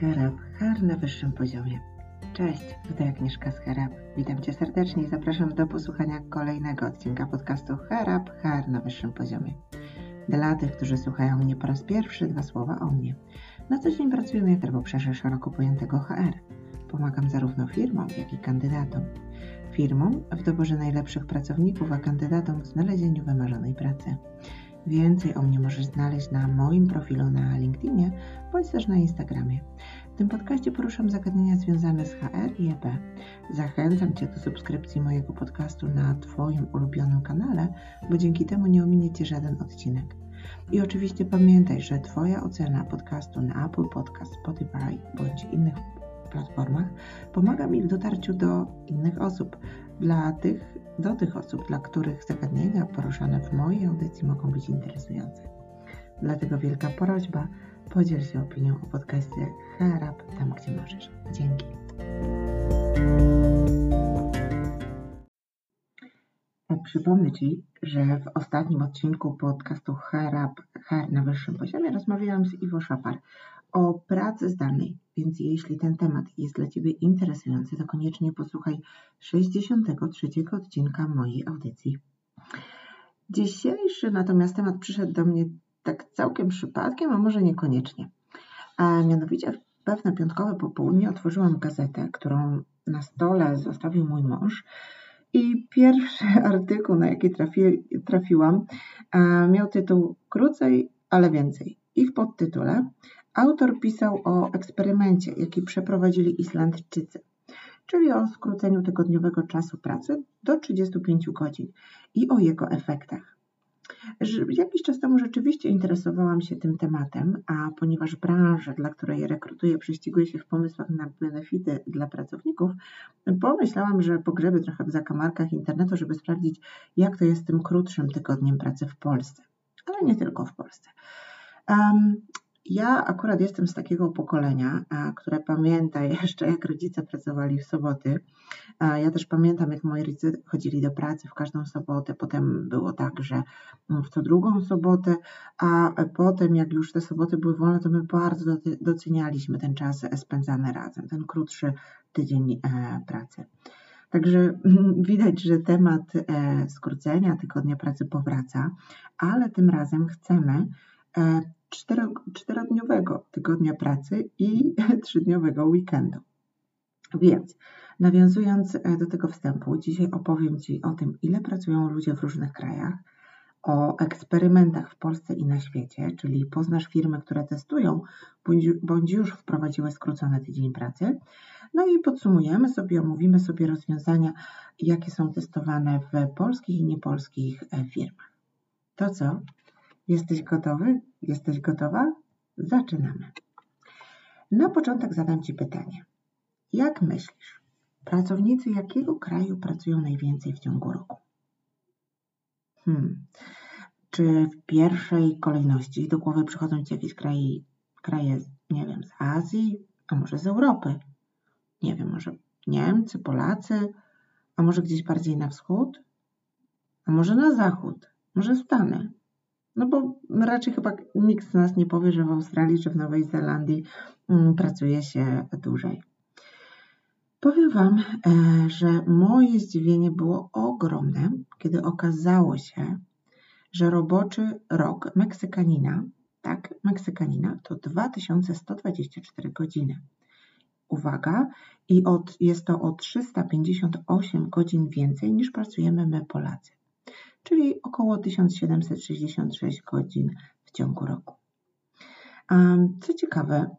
Scherab, Har na wyższym poziomie. Cześć, tutaj Agnieszka Scherab. Witam Cię serdecznie i zapraszam do posłuchania kolejnego odcinka podcastu Herab, Har na wyższym poziomie. Dla tych, którzy słuchają mnie po raz pierwszy, dwa słowa o mnie. Na co dzień pracuję jak w obszarze szeroko pojętego HR. Pomagam zarówno firmom, jak i kandydatom. Firmom w doborze najlepszych pracowników, a kandydatom w znalezieniu wymarzonej pracy. Więcej o mnie możesz znaleźć na moim profilu na LinkedInie bądź też na Instagramie. W tym podcaście poruszam zagadnienia związane z HR i EP. Zachęcam Cię do subskrypcji mojego podcastu na Twoim ulubionym kanale, bo dzięki temu nie ominie Cię żaden odcinek. I oczywiście pamiętaj, że Twoja ocena podcastu na Apple Podcast, Spotify bądź innych platformach pomaga mi w dotarciu do innych osób, dla tych, do tych osób, dla których zagadnienia poruszane w mojej audycji mogą być interesujące. Dlatego wielka prośba, podziel się opinią o podcaście Herab tam, gdzie możesz. Dzięki. Przypomnę Ci, że w ostatnim odcinku podcastu Herab Her na wyższym poziomie rozmawiałam z Iwo Szapar o pracy zdalnej, więc jeśli ten temat jest dla Ciebie interesujący, to koniecznie posłuchaj 63 odcinka mojej audycji. Dzisiejszy natomiast temat przyszedł do mnie tak całkiem przypadkiem, a może niekoniecznie. A mianowicie w pewne piątkowe popołudnie otworzyłam gazetę, którą na stole zostawił mój mąż i pierwszy artykuł, na jaki trafi, trafiłam, miał tytuł Krócej, ale więcej. I w podtytule Autor pisał o eksperymencie, jaki przeprowadzili Islandczycy, czyli o skróceniu tygodniowego czasu pracy do 35 godzin i o jego efektach. Jakiś czas temu rzeczywiście interesowałam się tym tematem, a ponieważ branża, dla której rekrutuję, prześciguje się w pomysłach na benefity dla pracowników, pomyślałam, że pogrzeby trochę w zakamarkach internetu, żeby sprawdzić, jak to jest z tym krótszym tygodniem pracy w Polsce, ale nie tylko w Polsce. Um, ja akurat jestem z takiego pokolenia, które pamięta jeszcze, jak rodzice pracowali w soboty. Ja też pamiętam, jak moi rodzice chodzili do pracy w każdą sobotę. Potem było tak, że w co drugą sobotę, a potem, jak już te soboty były wolne, to my bardzo docenialiśmy ten czas spędzany razem, ten krótszy tydzień e, pracy. Także widać, że temat e, skrócenia tygodnia pracy powraca, ale tym razem chcemy e, czterodniowego tygodnia pracy i trzydniowego weekendu. Więc nawiązując e, do tego wstępu, dzisiaj opowiem Ci o tym, ile pracują ludzie w różnych krajach, o eksperymentach w Polsce i na świecie, czyli poznasz firmy, które testują bądź, już wprowadziły skrócony tydzień pracy. No i podsumujemy sobie, omówimy sobie rozwiązania, jakie są testowane w polskich i niepolskich e, firmach. To co? Jesteś gotowy? Jesteś gotowa? Zaczynamy. Na początek zadam Ci pytanie. Jak myślisz, pracownicy jakiego kraju pracują najwięcej w ciągu roku? Hmm. Czy w pierwszej kolejności do głowy przychodzą Ci jakieś kraje, kraje, nie wiem, z Azji, a może z Europy? Nie wiem, może Niemcy, Polacy, a może gdzieś bardziej na wschód? A może na zachód? Może Stany? No bo raczej chyba nikt z nas nie powie, że w Australii czy w Nowej Zelandii mm, pracuje się dłużej. Powiem Wam, e, że moje zdziwienie było ogromne, kiedy okazało się, że roboczy rok Meksykanina, tak, Meksykanina to 2124 godziny. Uwaga, i od, jest to o 358 godzin więcej niż pracujemy my Polacy czyli około 1766 godzin w ciągu roku. Co ciekawe,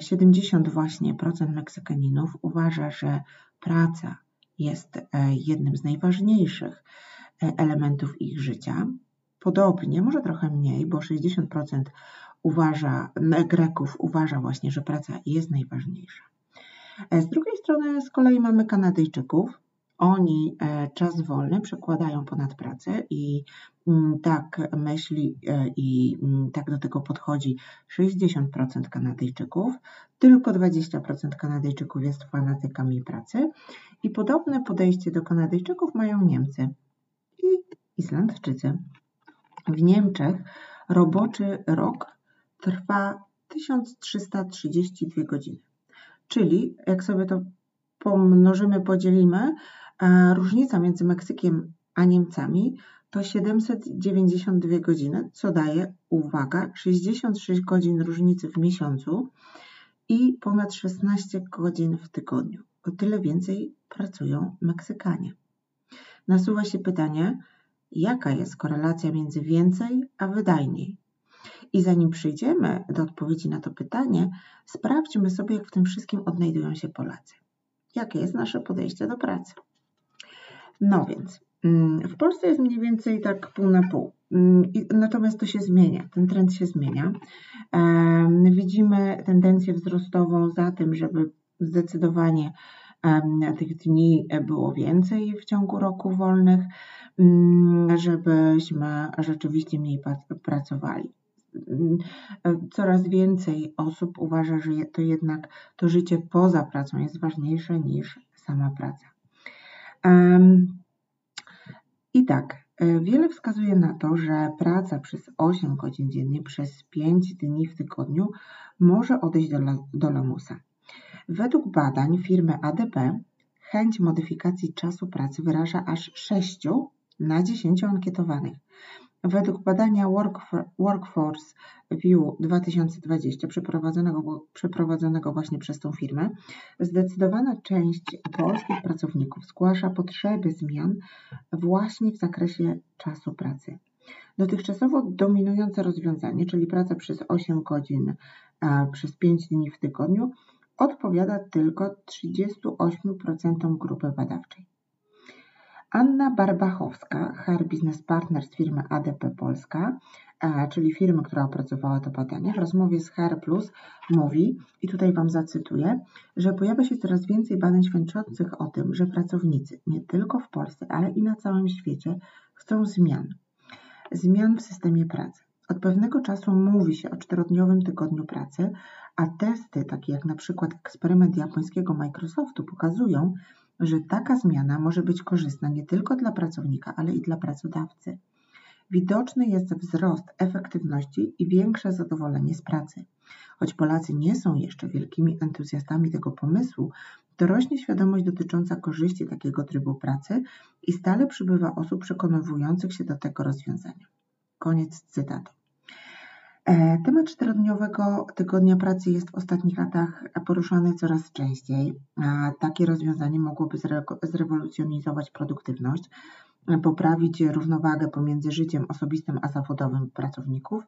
70 e, właśnie procent Meksykaninów uważa, że praca jest e, jednym z najważniejszych e, elementów ich życia. Podobnie, może trochę mniej, bo 60% uważa, Greków uważa właśnie, że praca jest najważniejsza. Z drugiej strony z kolei mamy Kanadyjczyków, oni e, czas wolny przekładają ponad pracę i mm, tak myśli e, i mm, tak do tego podchodzi 60% Kanadyjczyków, tylko 20% Kanadyjczyków jest fanatykami pracy i podobne podejście do Kanadyjczyków mają Niemcy i Islandczycy. W Niemczech roboczy rok trwa 1332 godziny. Czyli jak sobie to pomnożymy, podzielimy, różnica między Meksykiem a Niemcami to 792 godziny, co daje, uwaga, 66 godzin różnicy w miesiącu i ponad 16 godzin w tygodniu. O tyle więcej pracują Meksykanie. Nasuwa się pytanie, jaka jest korelacja między więcej a wydajniej? I zanim przyjdziemy do odpowiedzi na to pytanie, sprawdźmy sobie, jak w tym wszystkim odnajdują się Polacy. Jakie jest nasze podejście do pracy? No więc, mm, w Polsce jest mniej więcej tak pół na pół. Mm, natomiast to się zmienia, ten trend się zmienia. Widzimy tendencję wzrostową za tym, żeby zdecydowanie tych dni było więcej w ciągu roku wolnych, mm, żebyśmy rzeczywiście mniej pracowali. Coraz więcej osób uważa, że to jednak to życie poza pracą jest ważniejsze niż sama praca. I tak, e, wiele wskazuje na to, że praca przez 8 godzin dziennie przez 5 dni w tygodniu może odejść do, do lamusa. Według badań firmy ADP chęć modyfikacji czasu pracy wyraża aż 6 na 10 ankietowanych. Według badania Workforce View 2020 przeprowadzonego, przeprowadzonego właśnie przez tą firmę, zdecydowana część polskich pracowników zgłasza potrzeby zmian właśnie w zakresie czasu pracy. Dotychczasowo dominujące rozwiązanie, czyli praca przez 8 godzin przez 5 dni w tygodniu, odpowiada tylko 38% grupy badawczej. Anna Barbachowska, HR Business Partner z firmy ADP Polska, e, czyli firmy, która opracowała to badanie, w rozmowie z HR Plus mówi, i tutaj Wam zacytuję, że pojawia się coraz więcej badań świadczących o tym, że pracownicy nie tylko w Polsce, ale i na całym świecie chcą zmian. Zmian w systemie pracy. Od pewnego czasu mówi się o czterodniowym tygodniu pracy, a testy, takie jak na przykład eksperyment japońskiego Microsoftu, pokazują, że taka zmiana może być korzystna nie tylko dla pracownika, ale i dla pracodawcy. Widoczny jest wzrost efektywności i większe zadowolenie z pracy. Choć Polacy nie są jeszcze wielkimi entuzjastami tego pomysłu, to rośnie świadomość dotycząca korzyści takiego trybu pracy i stale przybywa osób przekonywujących się do tego rozwiązania. Koniec cytatu. E, temat czterodniowego tygodnia pracy jest w ostatnich latach poruszany coraz częściej. Takie rozwiązanie mogłoby zrewolucjonizować produktywność, poprawić równowagę pomiędzy życiem osobistym a zawodowym pracowników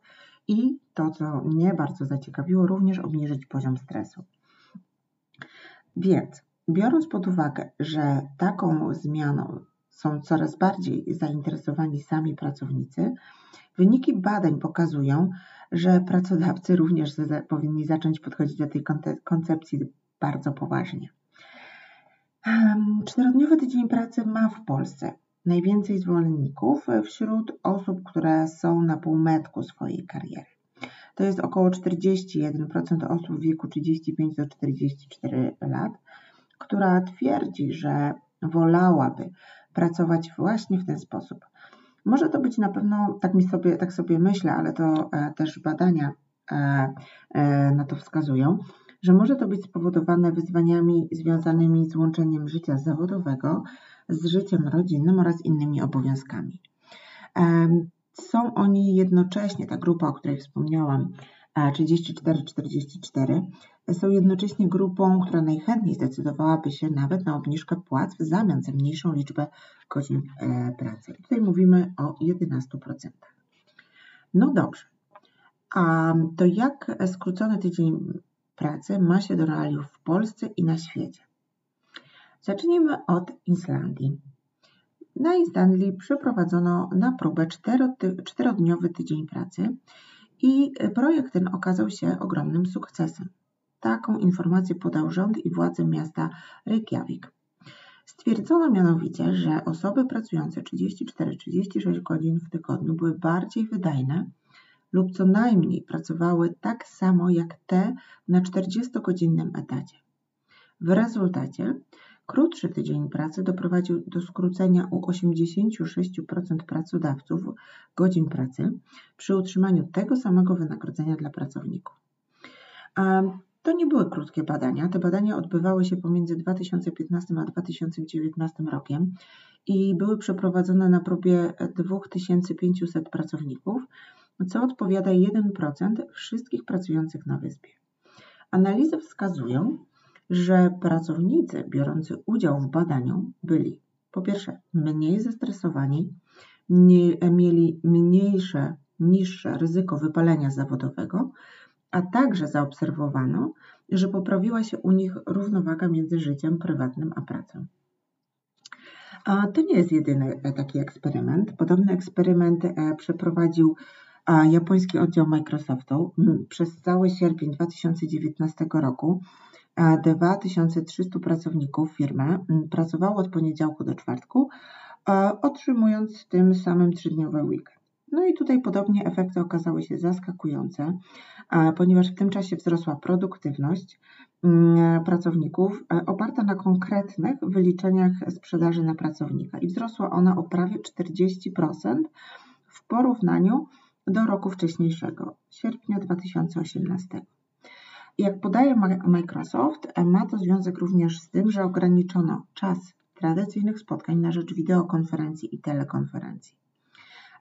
i to, co mnie bardzo zaciekawiło, również obniżyć poziom stresu. Więc, biorąc pod uwagę, że taką zmianą są coraz bardziej zainteresowani sami pracownicy, wyniki badań pokazują, że pracodawcy również powinni zacząć podchodzić do tej koncepcji bardzo poważnie. Czterodniowy tydzień pracy ma w Polsce najwięcej zwolenników wśród osób, które są na półmetku swojej kariery. To jest około 41% osób w wieku 35 do 44 lat, która twierdzi, że wolałaby pracować właśnie w ten sposób. Może to być na pewno, tak, mi sobie, tak sobie myślę, ale to e, też badania e, e, na to wskazują, że może to być spowodowane wyzwaniami związanymi z łączeniem życia zawodowego z życiem rodzinnym oraz innymi obowiązkami. Są oni jednocześnie, ta grupa, o której wspomniałam, 34-44, są jednocześnie grupą, która najchętniej zdecydowałaby się nawet na obniżkę płac w zamian za mniejszą liczbę godzin e, pracy. I tutaj mówimy o 11%. No dobrze. A to jak skrócony tydzień pracy ma się do realiów w Polsce i na świecie? Zacznijmy od Islandii. Na Islandii przeprowadzono na próbę czterodniowy tydzień pracy i projekt ten okazał się ogromnym sukcesem. Taką informację podał rząd i władze miasta Reykjavik. Stwierdzono mianowicie, że osoby pracujące 34-36 godzin w tygodniu były bardziej wydajne lub co najmniej pracowały tak samo jak te na 40-godzinnym etacie. W rezultacie krótszy tydzień pracy doprowadził do skrócenia u 86% pracodawców godzin pracy przy utrzymaniu tego samego wynagrodzenia dla pracowników. To nie były krótkie badania. Te badania odbywały się pomiędzy 2015 a 2019 rokiem i były przeprowadzone na próbie 2500 pracowników, co odpowiada 1% wszystkich pracujących na wyspie. Analizy wskazują, że pracownicy biorący udział w badaniu byli po pierwsze mniej zestresowani, mieli mniejsze, niższe ryzyko wypalenia zawodowego, a także zaobserwowano, że poprawiła się u nich równowaga między życiem prywatnym a pracą. A to nie jest jedyny e, taki eksperyment. Podobny eksperyment e, przeprowadził japoński oddział Microsoftu przez cały sierpień 2019 roku. 2300 pracowników firmy pracowało od poniedziałku do czwartku, otrzymując tym samym trzydniowy weekend. No i tutaj podobnie efekty okazały się zaskakujące, ponieważ w tym czasie wzrosła produktywność mm, pracowników oparta na konkretnych wyliczeniach sprzedaży na pracownika i wzrosła ona o prawie 40% w porównaniu do roku wcześniejszego, sierpnia 2018. Jak podaje Microsoft, ma to związek również z tym, że ograniczono czas tradycyjnych spotkań na rzecz wideokonferencji i telekonferencji.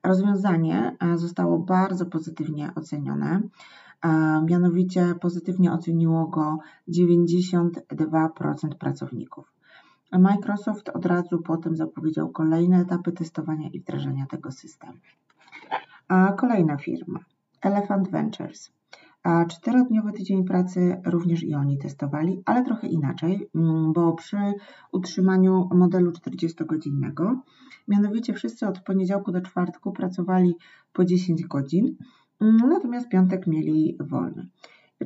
Rozwiązanie e, zostało bardzo pozytywnie ocenione. E, mianowicie pozytywnie oceniło go 92% pracowników. Microsoft od razu potem zapowiedział kolejne etapy testowania i wdrażania tego systemu. A kolejna firma, Elephant Ventures. A czterodniowy tydzień pracy również i oni testowali, ale trochę inaczej, mm, bo przy utrzymaniu modelu 40-godzinnego, mianowicie wszyscy od poniedziałku do czwartku pracowali po 10 godzin, mm, natomiast piątek mieli wolny.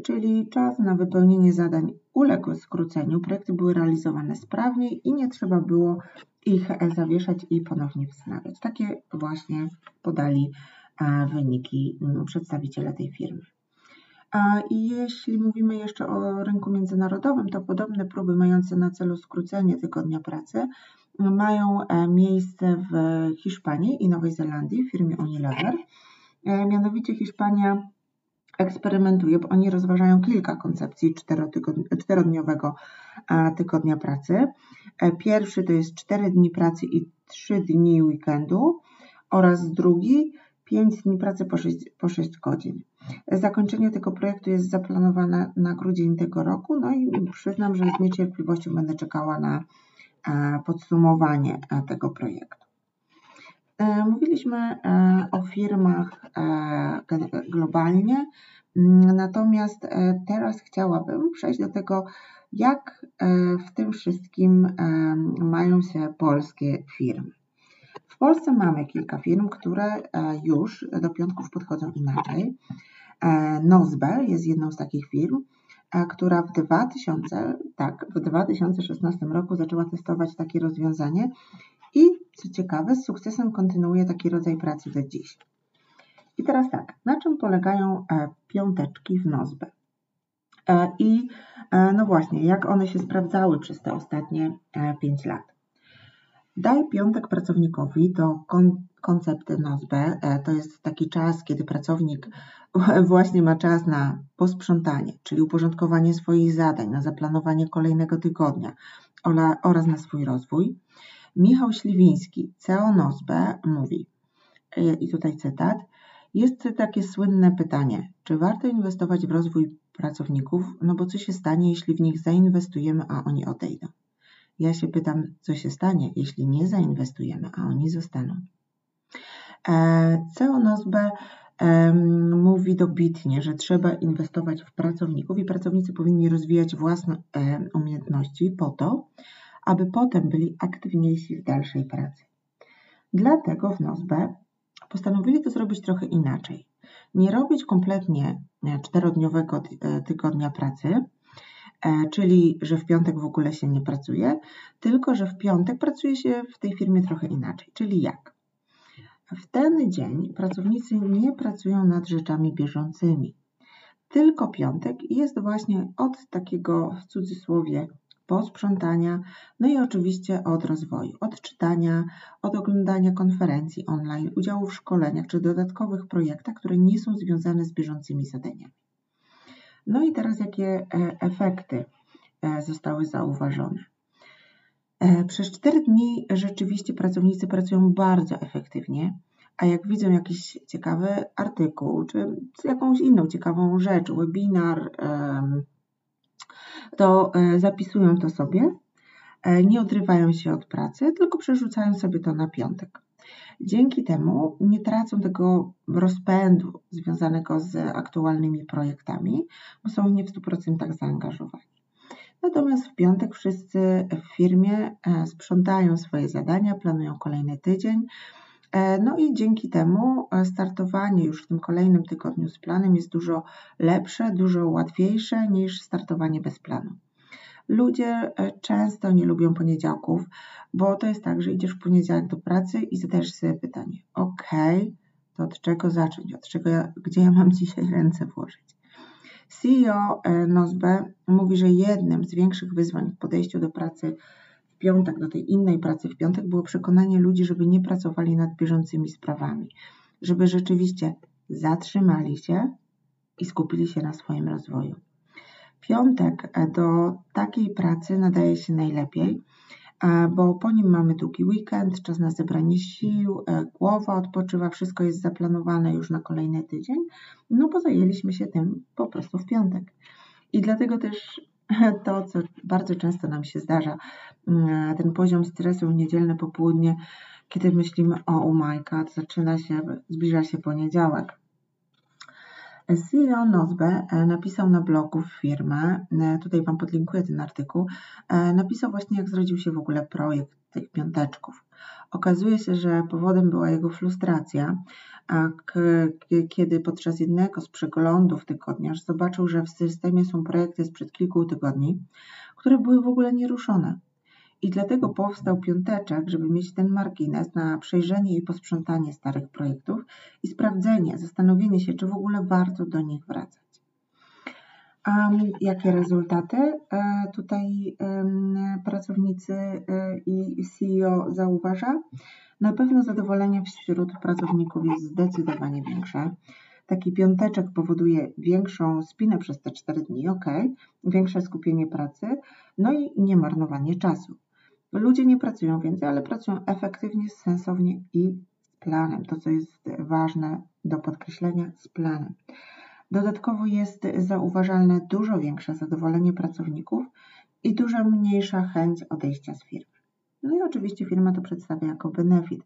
Czyli czas na wypełnienie zadań uległ skróceniu, projekty były realizowane sprawniej i nie trzeba było ich zawieszać i ponownie wznawiać. Takie właśnie podali wyniki mm, przedstawiciele tej firmy. I jeśli mówimy jeszcze o rynku międzynarodowym, to podobne próby mające na celu skrócenie tygodnia pracy mają e, miejsce w Hiszpanii i Nowej Zelandii w firmie Unilever. E, mianowicie Hiszpania eksperymentuje, bo oni rozważają kilka koncepcji czterodniowego e, tygodnia pracy. Pierwszy to jest 4 dni pracy i 3 dni weekendu oraz drugi 5 dni pracy po 6, po 6 godzin. Zakończenie tego projektu jest zaplanowane na grudzień tego roku, no i przyznam, że z niecierpliwością będę czekała na e, podsumowanie e, tego projektu. E, mówiliśmy o firmach globalnie, natomiast teraz chciałabym przejść do tego, jak w tym wszystkim mają się polskie firmy. W Polsce mamy kilka firm, które już do piątków podchodzą inaczej. E, Nozbe jest jedną z takich firm, e, która w 2000, tak, w 2016 roku zaczęła testować takie rozwiązanie i co ciekawe, z sukcesem kontynuuje taki rodzaj pracy do dziś. I teraz tak, na czym polegają e, piąteczki w Nozbe? I no właśnie, jak one się sprawdzały przez te ostatnie 5 lat? Daj piątek pracownikowi to kon koncept NOSBE. To jest taki czas, kiedy pracownik właśnie ma czas na posprzątanie, czyli uporządkowanie swoich zadań, na zaplanowanie kolejnego tygodnia oraz na swój rozwój. Michał Śliwiński, CEO NOSBE, mówi, e, i tutaj cytat, jest takie słynne pytanie, czy warto inwestować w rozwój pracowników, no bo co się stanie, jeśli w nich zainwestujemy, a oni odejdą? Ja się pytam, co się stanie, jeśli nie zainwestujemy, a oni zostaną. E, CEO NOSBE mówi dobitnie, że trzeba inwestować w pracowników i pracownicy powinni rozwijać własne umiejętności po to, aby potem byli aktywniejsi w dalszej pracy. Dlatego w NOSBE postanowili to zrobić trochę inaczej. Nie robić kompletnie e, czterodniowego e, tygodnia pracy, e, czyli że w piątek w ogóle się nie pracuje, tylko że w piątek pracuje się w tej firmie trochę inaczej. Czyli jak? W ten dzień pracownicy nie pracują nad rzeczami bieżącymi. Tylko piątek jest właśnie od takiego w cudzysłowie posprzątania, no i oczywiście od rozwoju, od czytania, od oglądania konferencji online, udziału w szkoleniach czy dodatkowych projektach, które nie są związane z bieżącymi zadaniami. No i teraz jakie efekty zostały zauważone? Przez 4 dni rzeczywiście pracownicy pracują bardzo efektywnie, a jak widzą jakiś ciekawy artykuł, czy jakąś inną ciekawą rzecz, webinar, to zapisują to sobie E, nie odrywają się od pracy, tylko przerzucają sobie to na piątek. Dzięki temu nie tracą tego rozpędu związanego z aktualnymi projektami, bo są nie w 100% zaangażowani. Natomiast w piątek wszyscy w firmie e, sprzątają swoje zadania, planują kolejny tydzień. E, no i dzięki temu startowanie już w tym kolejnym tygodniu z planem jest dużo lepsze, dużo łatwiejsze niż startowanie bez planu. Ludzie e, często nie lubią poniedziałków, bo to jest tak, że idziesz w poniedziałek do pracy i zadajesz sobie pytanie: OK, to od czego zacząć? Od czego ja, gdzie ja mam dzisiaj ręce włożyć? CEO e, Nozbe mówi, że jednym z większych wyzwań w podejściu do pracy w piątek, do tej innej pracy w piątek, było przekonanie ludzi, żeby nie pracowali nad bieżącymi sprawami, żeby rzeczywiście zatrzymali się i skupili się na swoim rozwoju. Piątek e, do takiej pracy nadaje się najlepiej, e, bo po nim mamy długi weekend, czas na zebranie sił, e, głowa odpoczywa, wszystko jest zaplanowane już na kolejny tydzień, no bo zajęliśmy się tym po prostu w piątek. I dlatego też to, co bardzo często nam się zdarza, mm, ten poziom stresu w niedzielne popołudnie, kiedy myślimy, o oh my god, zaczyna się, zbliża się poniedziałek. CEO Nozbe e, napisał na blogu firmę, e, tutaj Wam podlinkuję ten artykuł, e, napisał właśnie jak zrodził się w ogóle projekt tych piąteczków. Okazuje się, że powodem była jego frustracja, kiedy podczas jednego z przeglądów tygodniarz zobaczył, że w systemie są projekty sprzed kilku tygodni, które były w ogóle nieruszone. I dlatego powstał piąteczek, żeby mieć ten margines na przejrzenie i posprzątanie starych projektów i sprawdzenie, zastanowienie się, czy w ogóle warto do nich wracać. A jakie rezultaty e, tutaj pracownicy e, i CEO zauważa? Na pewno zadowolenie wśród pracowników jest zdecydowanie większe. Taki piąteczek powoduje większą spinę przez te 4 dni, ok, większe skupienie pracy, no i nie marnowanie czasu. Ludzie nie pracują więcej, ale pracują efektywnie, sensownie i z planem. To, co jest ważne do podkreślenia, z planem. Dodatkowo jest zauważalne dużo większe zadowolenie pracowników i dużo mniejsza chęć odejścia z firmy. No i oczywiście firma to przedstawia jako benefit,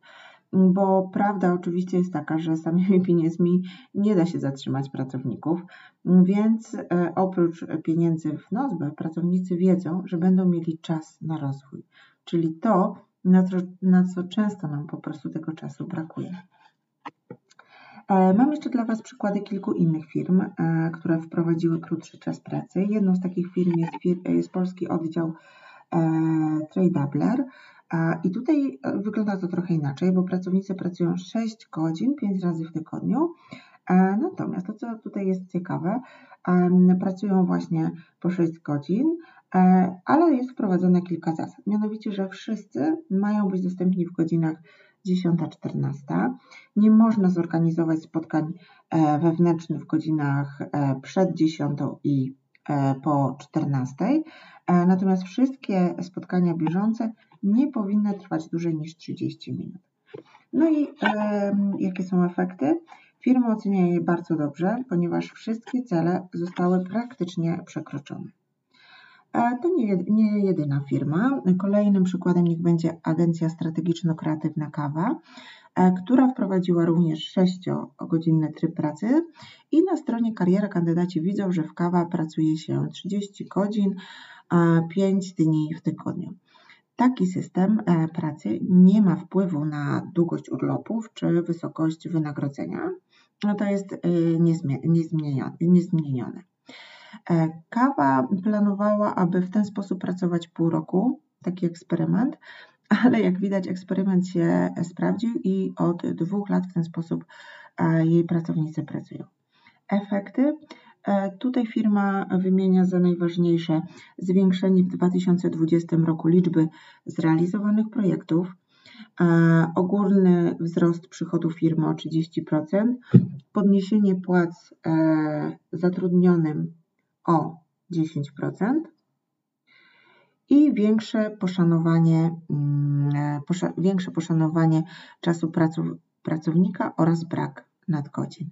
bo prawda oczywiście jest taka, że samymi pieniędzmi nie da się zatrzymać pracowników, więc e, oprócz pieniędzy w nozbę pracownicy wiedzą, że będą mieli czas na rozwój czyli to, na co, na co często nam po prostu tego czasu brakuje. E, mam jeszcze dla Was przykłady kilku innych firm, e, które wprowadziły krótszy czas pracy. Jedną z takich firm jest, jest polski oddział e, Tradeabler. I tutaj wygląda to trochę inaczej, bo pracownicy pracują 6 godzin, 5 razy w tygodniu. Natomiast to, co tutaj jest ciekawe, pracują właśnie po 6 godzin, ale jest wprowadzone kilka zasad. Mianowicie, że wszyscy mają być dostępni w godzinach 10-14. Nie można zorganizować spotkań e, wewnętrznych w godzinach e, przed 10 i po 14. Natomiast wszystkie spotkania bieżące nie powinny trwać dłużej niż 30 minut. No i jakie są efekty? Firma ocenia je bardzo dobrze, ponieważ wszystkie cele zostały praktycznie przekroczone. To nie, nie jedyna firma. Kolejnym przykładem niech będzie agencja strategiczno-kreatywna Kawa, e, która wprowadziła również 6-godzinny tryb pracy i na stronie kariera kandydaci widzą, że w Kawa pracuje się 30 godzin, 5 dni w tygodniu. Taki system e, pracy nie ma wpływu na długość urlopów czy wysokość wynagrodzenia. No to jest e, niezmienione. E, kawa planowała, aby w ten sposób pracować pół roku, taki eksperyment, ale jak widać, eksperyment się sprawdził i od dwóch lat w ten sposób e, jej pracownicy pracują. Efekty. E, tutaj firma wymienia za najważniejsze zwiększenie w 2020 roku liczby zrealizowanych projektów, ogólny wzrost przychodów firmy o 30%, podniesienie płac zatrudnionym o 10% i większe poszanowanie, mm, większe poszanowanie czasu pracownika oraz brak nadgodzin.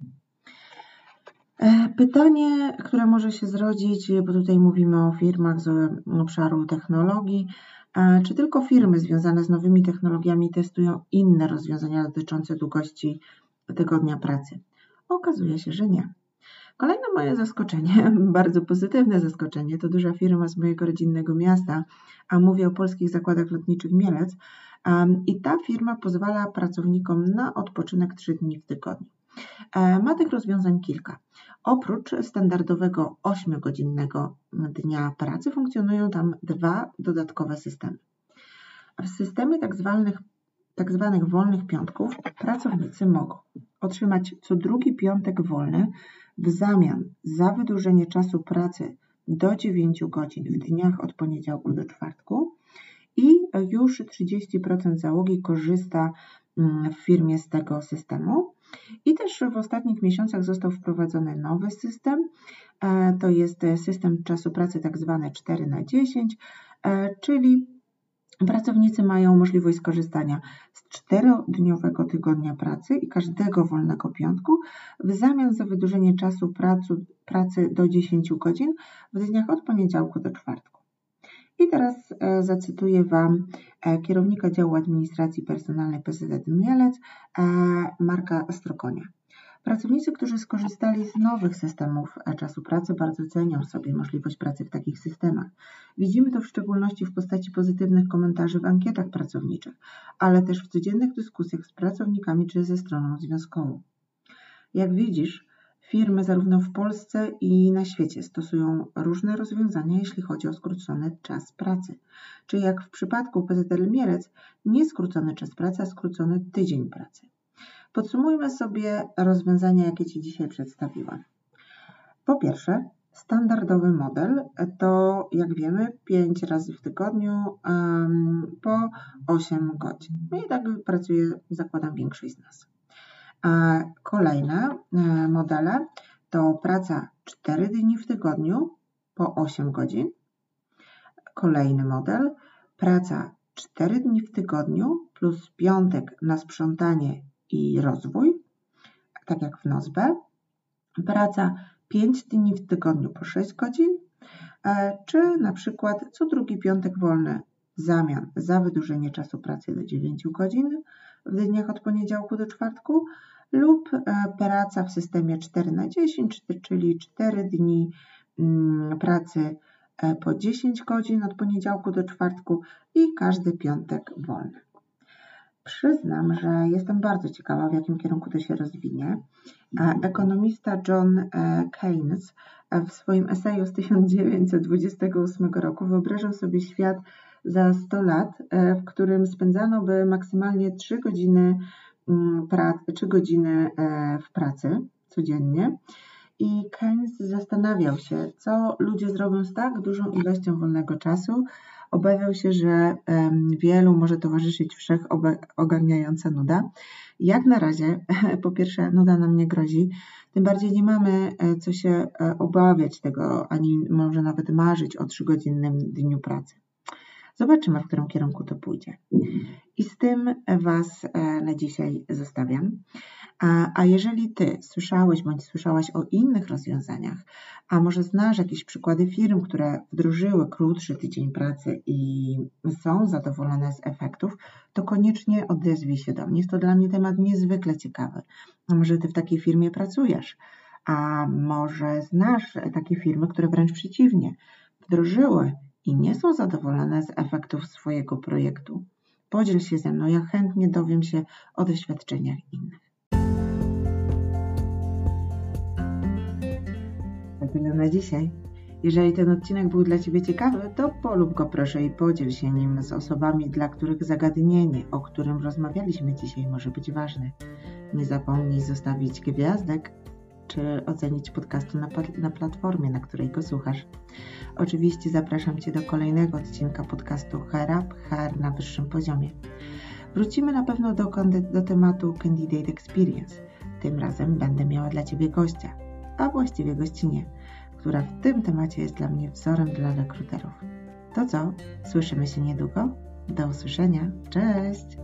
E, pytanie, które może się zrodzić, bo tutaj mówimy o firmach z obszaru technologii, e, czy tylko firmy związane z nowymi technologiami testują inne rozwiązania dotyczące długości tygodnia pracy? Okazuje się, że nie. Kolejne moje zaskoczenie, bardzo pozytywne zaskoczenie, to duża firma z mojego rodzinnego miasta, a mówię o polskich zakładach lotniczych Mielec. I ta firma pozwala pracownikom na odpoczynek 3 dni w tygodniu. E, ma tych rozwiązań kilka. Oprócz standardowego 8-godzinnego dnia pracy funkcjonują tam dwa dodatkowe systemy. W systemie tak zwanych, tak zwanych wolnych piątków pracownicy mogą otrzymać co drugi piątek wolny w zamian za wydłużenie czasu pracy do 9 godzin w dniach od poniedziałku do czwartku i już 30% załogi korzysta mm, w firmie z tego systemu. I też w ostatnich miesiącach został wprowadzony nowy system, e, to jest system czasu pracy tak zwany 4 na 10, e, czyli pracownicy mają możliwość skorzystania z czterodniowego tygodnia pracy i każdego wolnego piątku w zamian za wydłużenie czasu pracy, pracy do 10 godzin w dniach od poniedziałku do czwartku. I teraz e, zacytuję Wam e, kierownika działu administracji personalnej PZD Mielec, e, Marka Strokonia. Pracownicy, którzy skorzystali z nowych systemów czasu pracy, bardzo cenią sobie możliwość pracy w takich systemach. Widzimy to w szczególności w postaci pozytywnych komentarzy w ankietach pracowniczych, ale też w codziennych dyskusjach z pracownikami czy ze stroną związkową. Jak widzisz, Firmy zarówno w Polsce i na świecie stosują różne rozwiązania, jeśli chodzi o skrócony czas pracy. Czyli jak w przypadku PZL Mielec, nie skrócony czas pracy, a skrócony tydzień pracy. Podsumujmy sobie rozwiązania, jakie Ci dzisiaj przedstawiłam. Po pierwsze, standardowy model to, jak wiemy, 5 razy w tygodniu um, po 8 godzin. No I tak pracuje, zakładam, większość z nas. A kolejne e, modele to praca 4 dni w tygodniu po 8 godzin. Kolejny model praca 4 dni w tygodniu plus piątek na sprzątanie i rozwój, tak jak w NOSBE. Praca 5 dni w tygodniu po 6 godzin, e, czy na przykład co drugi piątek wolny w zamian za wydłużenie czasu pracy do 9 godzin w dniach od poniedziałku do czwartku lub e, praca w systemie 4 na 10, czyli 4 dni mm, pracy e, po 10 godzin od poniedziałku do czwartku i każdy piątek wolny. Przyznam, że jestem bardzo ciekawa, w jakim kierunku to się rozwinie. Ekonomista John e, Keynes w swoim eseju z 1928 roku wyobrażał sobie świat za 100 lat, w którym spędzano by maksymalnie 3 godziny Mm, pracy, 3 godziny e, w pracy codziennie. I Keynes zastanawiał się, co ludzie zrobią z tak dużą ilością wolnego czasu. Obawiał się, że wielu może towarzyszyć wszechogarniająca nuda. Jak na razie, po pierwsze, nuda nam nie grozi, tym bardziej nie mamy e, co się e, obawiać tego, ani może nawet marzyć o trzygodzinnym dniu pracy. Zobaczymy, w którym kierunku to pójdzie. I z tym Was e, na dzisiaj zostawiam. A, jeżeli Ty słyszałeś bądź słyszałaś o innych rozwiązaniach, a może znasz jakieś przykłady firm, które wdrożyły krótszy tydzień pracy i są zadowolone z efektów, to koniecznie odezwij się do mnie. Jest to dla mnie temat niezwykle ciekawy. A może Ty w takiej firmie pracujesz, a może znasz takie firmy, które wręcz przeciwnie, wdrożyły i nie są zadowolone z efektów swojego projektu. Podziel się ze mną, ja chętnie dowiem się o doświadczeniach innych. To tyle na dzisiaj. Jeżeli ten odcinek był dla Ciebie ciekawy, to polub go proszę i podziel się nim z osobami, dla których zagadnienie, o którym rozmawialiśmy dzisiaj, może być ważne. Nie zapomnij zostawić gwiazdek czy ocenić podcastu na, na platformie, na której go słuchasz. Oczywiście zapraszam Cię do kolejnego odcinka podcastu Herap, HR na wyższym poziomie. Wrócimy na pewno do, do tematu Candidate Experience. Tym razem będę miała dla Ciebie gościa, a właściwie gościnie, która w tym temacie jest dla mnie wzorem dla rekruterów. To co? Słyszymy się niedługo? Do usłyszenia. Cześć!